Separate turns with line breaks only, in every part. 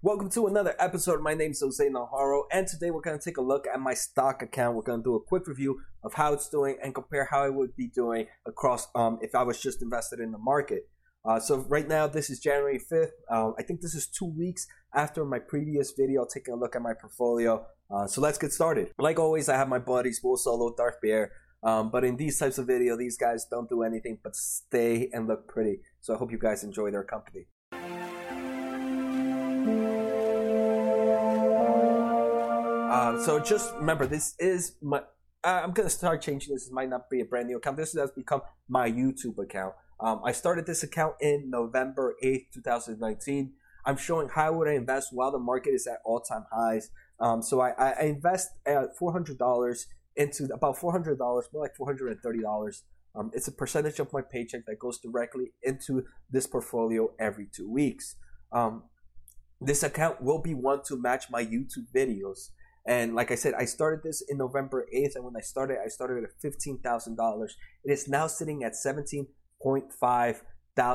Welcome to another episode. My name is Jose Najarro, and today we're going to take a look at my stock account. We're going to do a quick review of how it's doing and compare how I would be doing across um, if I was just invested in the market. Uh, so right now, this is January 5th. Um, I think this is two weeks after my previous video taking a look at my portfolio. Uh, so let's get started. Like always, I have my buddies, Will Solo, Darth Bear. Um, but in these types of video, these guys don't do anything but stay and look pretty. So I hope you guys enjoy their company. Uh, so just remember, this is my. Uh, I'm gonna start changing this. This might not be a brand new account. This has become my YouTube account. Um, I started this account in November 8th, 2019. I'm showing how would I invest while the market is at all-time highs. Um, so I, I invest at $400 into about $400, more like $430. Um, it's a percentage of my paycheck that goes directly into this portfolio every two weeks. Um, this account will be one to match my YouTube videos. And like I said, I started this in November 8th. And when I started, I started at $15,000. It is now sitting at 17.5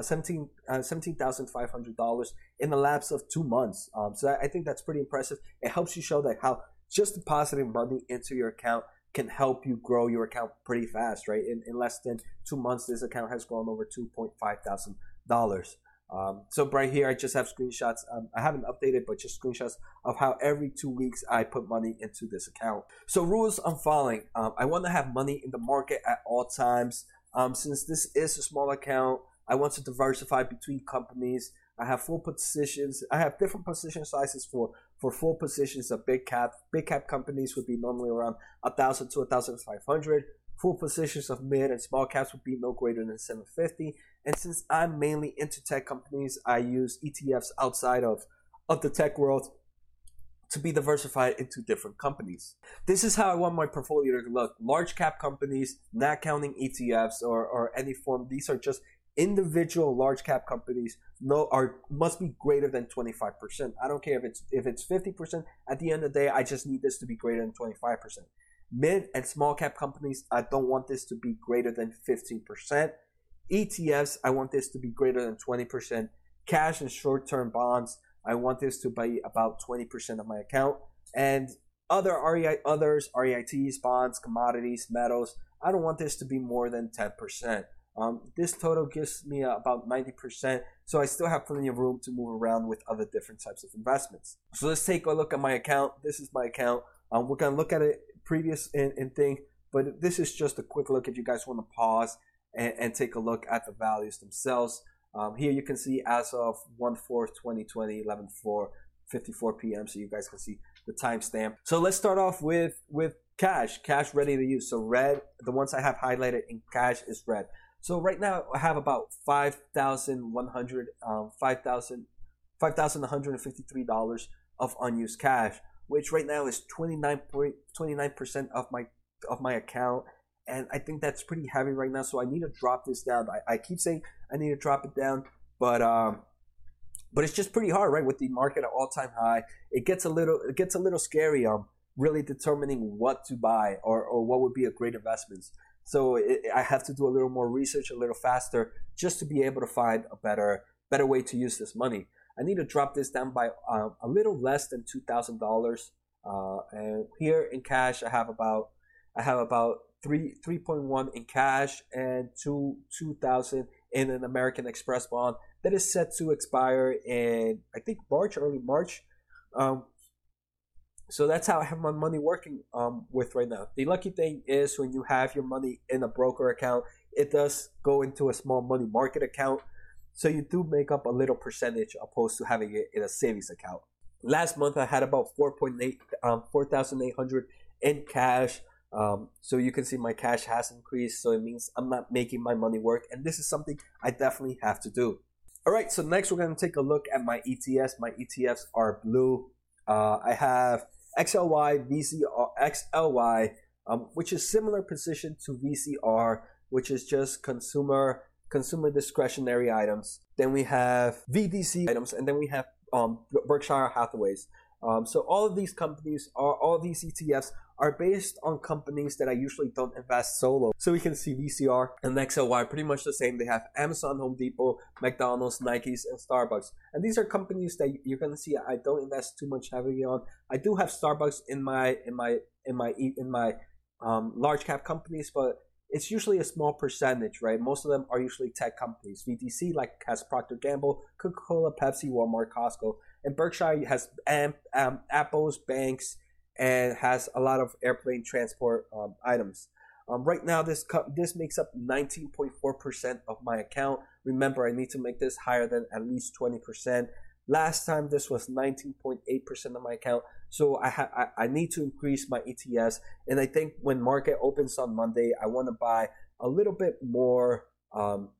17 uh, $17,500 in the lapse of two months. Um, so I think that's pretty impressive. It helps you show that how just depositing money into your account can help you grow your account pretty fast, right? In, in less than two months, this account has grown over $2.5 thousand. Um, so right here, I just have screenshots. Um, I haven't updated, but just screenshots of how every two weeks I put money into this account. So rules I'm following. Um, I want to have money in the market at all times. Um, since this is a small account, I want to diversify between companies. I have full positions. I have different position sizes for for full positions of big cap. Big cap companies would be normally around a thousand to a thousand five hundred. Full positions of mid and small caps would be no greater than 750. And since I'm mainly into tech companies, I use ETFs outside of, of the tech world to be diversified into different companies. This is how I want my portfolio to look. Large cap companies, not counting ETFs or, or any form. These are just individual large cap companies no are must be greater than 25%. I don't care if it's if it's 50%. At the end of the day, I just need this to be greater than 25%. Mid and small cap companies, I don't want this to be greater than 15%. ETFs, I want this to be greater than 20%. Cash and short term bonds, I want this to be about 20% of my account. And other REI, others, REITs, bonds, commodities, metals, I don't want this to be more than 10%. Um, this total gives me about 90%, so I still have plenty of room to move around with other different types of investments. So let's take a look at my account. This is my account. Um, we're going to look at it previous and, and thing, but this is just a quick look if you guys want to pause and, and take a look at the values themselves. Um, here you can see as of 1 4 2020, 11 4 54 p.m. So you guys can see the timestamp. So let's start off with with cash, cash ready to use. So red, the ones I have highlighted in cash is red. So right now I have about 5,100, um, 5,000, $5,153 of unused cash, which right now is 29.29% of my of my account. And I think that's pretty heavy right now. So I need to drop this down. I, I keep saying I need to drop it down, but um, but it's just pretty hard, right? With the market at all time high, it gets a little it gets a little scary. Um, really determining what to buy or, or what would be a great investment. So it, I have to do a little more research, a little faster, just to be able to find a better better way to use this money. I need to drop this down by uh, a little less than two thousand uh, dollars. And here in cash, I have about I have about three three point one in cash and two two thousand in an American Express bond that is set to expire in I think March, early March. Um, so that's how I have my money working um, with right now. The lucky thing is when you have your money in a broker account, it does go into a small money market account. So you do make up a little percentage opposed to having it in a savings account. Last month I had about 4.8, um, 4,800 in cash. Um, so you can see my cash has increased. So it means I'm not making my money work. And this is something I definitely have to do. All right. So next we're going to take a look at my ETFs. My ETFs are blue. Uh, I have XLY, VCR, XLY, um, which is similar position to VCR, which is just consumer consumer discretionary items. Then we have VDC items, and then we have um, Berkshire Hathaways. Um, so all of these companies are all these ETFs are based on companies that I usually don't invest solo. So we can see VCR and XLY pretty much the same. They have Amazon, Home Depot, McDonald's, Nikes, and Starbucks. And these are companies that you're gonna see I don't invest too much heavily on. I do have Starbucks in my in my in my in my um, large cap companies, but it's usually a small percentage, right? Most of them are usually tech companies. VDC like has Procter Gamble, Coca Cola, Pepsi, Walmart, Costco, and Berkshire has um, um, Apple's, banks, and has a lot of airplane transport um, items. Um, right now, this co- this makes up 19.4% of my account. Remember, I need to make this higher than at least 20%. Last time, this was 19.8% of my account. So I, ha- I, I need to increase my ETFs. And I think when market opens on Monday, I want to buy a little bit more um,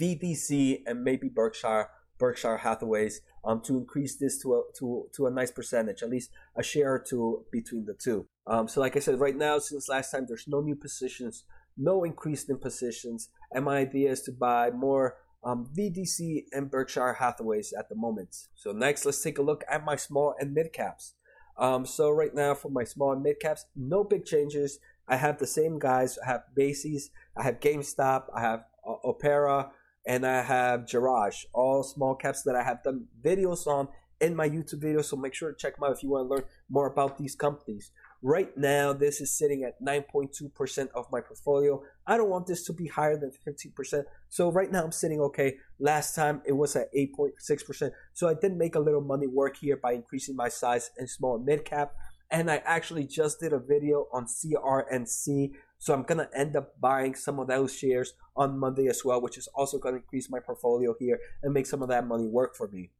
VDC and maybe Berkshire Berkshire Hathaways um, to increase this to a to to a nice percentage, at least a share or two between the two. Um, so like I said, right now since last time, there's no new positions, no increase in positions, and my idea is to buy more um, VDC and Berkshire Hathaways at the moment. So next, let's take a look at my small and mid caps. Um, so right now for my small and mid caps, no big changes. I have the same guys. I have Macy's, I have GameStop, I have uh, Opera, and I have Jerash, all small caps that I have done videos on in my YouTube videos. So make sure to check them out if you want to learn more about these companies. Right now, this is sitting at 9.2% of my portfolio. I don't want this to be higher than 15%. So right now, I'm sitting okay. Last time, it was at 8.6%. So I did make a little money work here by increasing my size in small and mid cap. And I actually just did a video on CRNC. So I'm to end up buying some of those shares on Monday as well, which is also to increase my portfolio here and make some of that money work for me.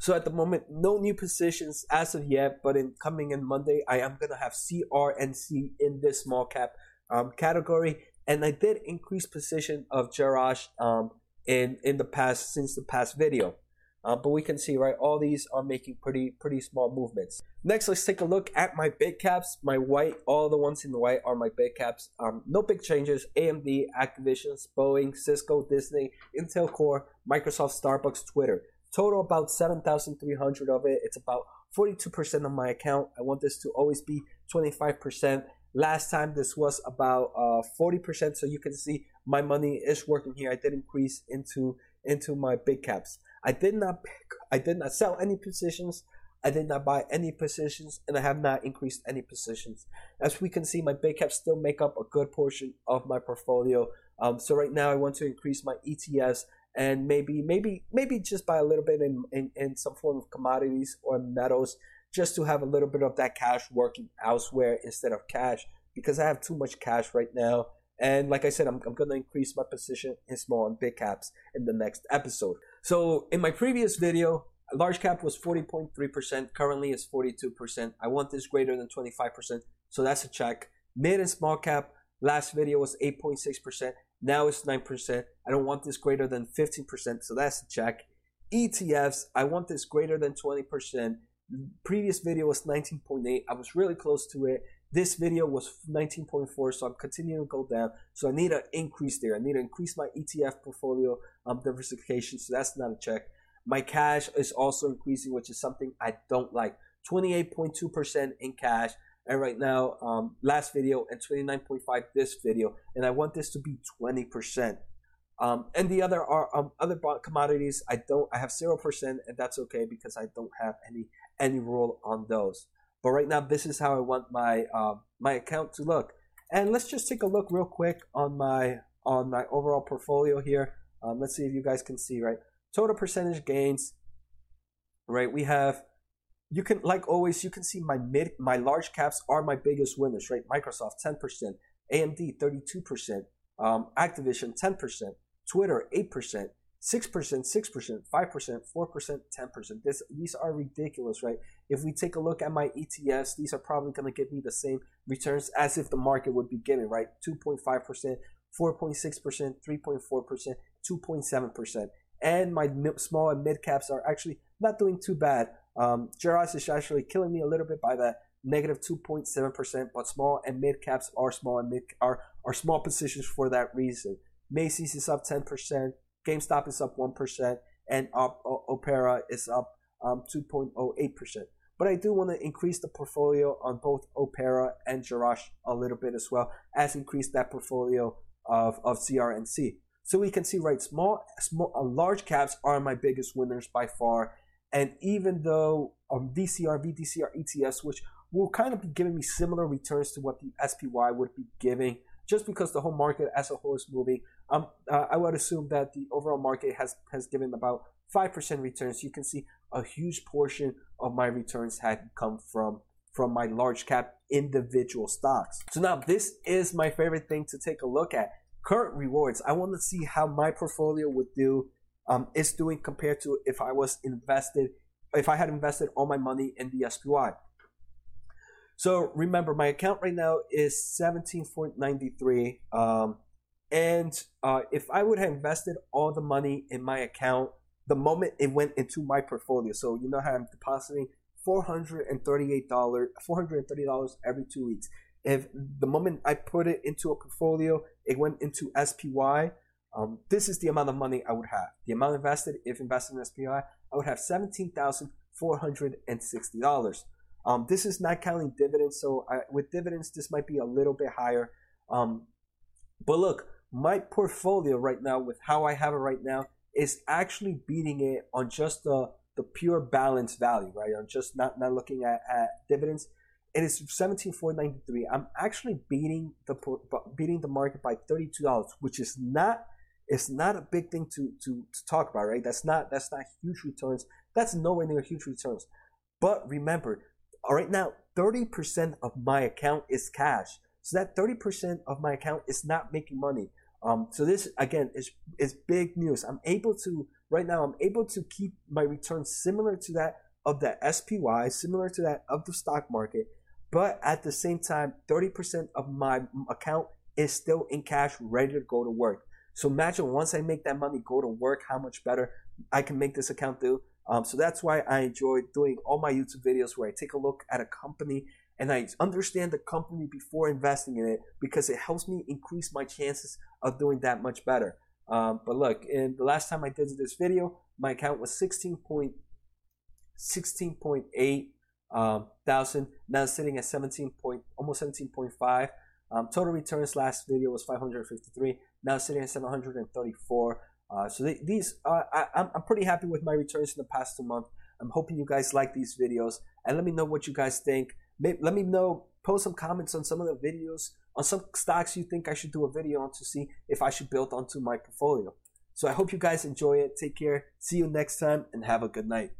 So at the moment, no new positions as of yet, but in coming in Monday, I am gonna have CRNC in this small cap um, category, and I did increase position of Jerash um, in in the past since the past video. Uh, but we can see right all these are making pretty pretty small movements. Next let's take a look at my big caps. My white all the ones in the white are my big caps. Um, no big changes. Amd activision boeing cisco disney intel core microsoft starbucks twitter Total about 7,300 of it. It's about 42% of my account. I want this to always be 25%. Last time this was about uh, 40%. So you can see my money is working here. I did increase into into my big caps. I did not pick, I did not sell any positions. I did not buy any positions and I have not increased any positions. As we can see, my big caps still make up a good portion of my portfolio. Um, so right now I want to increase my ETFs and maybe maybe maybe just buy a little bit in, in, in some form of commodities or metals just to have a little bit of that cash working elsewhere instead of cash because I have too much cash right now. And like I said, I'm, I'm going to increase my position in small and big caps in the next episode. So in my previous video, large cap was 40.3%. Currently it's 42%. I want this greater than 25%. So that's a check. Mid and small cap, last video was 8.6%. Now it's 9%. I don't want this greater than 15%, so that's a check. ETFs, I want this greater than 20%. Previous video was 19.8. I was really close to it. This video was 19.4, so I'm continuing to go down. So I need an increase there. I need to increase my ETF portfolio um, diversification, so that's not a check. My cash is also increasing, which is something I don't like. 28.2% in cash and right now um, last video and 29.5 this video and i want this to be 20% um, and the other are um, other commodities i don't i have 0% and that's okay because i don't have any any rule on those. But right now this is how i want my uh, my account to look. And let's just take a look real quick on my on my overall portfolio here. Um, let's see if you guys can see right? Total percentage gains right? We have you can like always you can see my mid my large caps are my biggest winners right? Microsoft 10% amd 32% um, activision 10% twitter 8% 6% 6% 5% 4% 10% this, these are ridiculous right? If we take a look at my etfs these are probably going to give me the same returns as if the market would be giving right? 2.5% 4.6% 3.4% 2.7% and my small and mid caps are actually not doing too bad um, is actually killing me a little bit by that negative 2.7%, but small and mid caps are small and mid are, are small positions for that reason. Macy's is up 10%, GameStop is up 1%, and Opera is up um, 2.08%. but I do want to increase the portfolio on both Opera and Jerash a little bit as well as increase that portfolio of, of CRNC. So we can see, right, small, small, uh, large caps are my biggest winners by far. And even though um, VCR, VDCR, ETFs, which will kind of be giving me similar returns to what the SPY would be giving, just because the whole market as a whole is moving, um, uh, I would assume that the overall market has has given about five percent returns. You can see a huge portion of my returns had come from from my large cap individual stocks. So now this is my favorite thing to take a look at. Current rewards. I want to see how my portfolio would do um, is doing compared to if I was invested, if I had invested all my money in the SPY. So remember, my account right now is 17.93. Um, and uh, if I would have invested all the money in my account the moment it went into my portfolio, so you know how I'm depositing $438, $430 every two weeks. If the moment I put it into a portfolio, it went into SPY, um, this is the amount of money I would have. The amount invested, if invested in SPY, I would have $17,460. Um, this is not counting dividends, so I, with dividends, this might be a little bit higher. Um, but look, my portfolio right now, with how I have it right now, is actually beating it on just the the pure balance value, right? I'm just not not looking at, at dividends. It is seventeen four ninety three. I'm actually beating the beating the market by thirty two dollars, which is not it's not a big thing to, to to talk about, right? That's not that's not huge returns. That's nowhere near huge returns. But remember, right now, thirty percent of my account is cash. So that thirty percent of my account is not making money. Um, so this again is is big news. I'm able to right now. I'm able to keep my returns similar to that of the SPY, similar to that of the stock market, but at the same time, 30% of my account is still in cash, ready to go to work. So imagine once I make that money go to work, how much better I can make this account do. Um, so that's why I enjoy doing all my YouTube videos where I take a look at a company and I understand the company before investing in it because it helps me increase my chances of doing that much better. Um, but look, in the last time I did this video, my account was 16.16.8 16.8 um, thousand. Now sitting at 17 point, almost 17.5. Um, total returns last video was 553. Now sitting at 734. Uh, so these, uh, I, I'm, I'm pretty happy with my returns in the past two months. I'm hoping you guys like these videos and let me know what you guys think. Maybe, let me know, post some comments on some of the videos, on some stocks you think I should do a video on to see if I should build onto my portfolio. So I hope you guys enjoy it. Take care. See you next time and have a good night.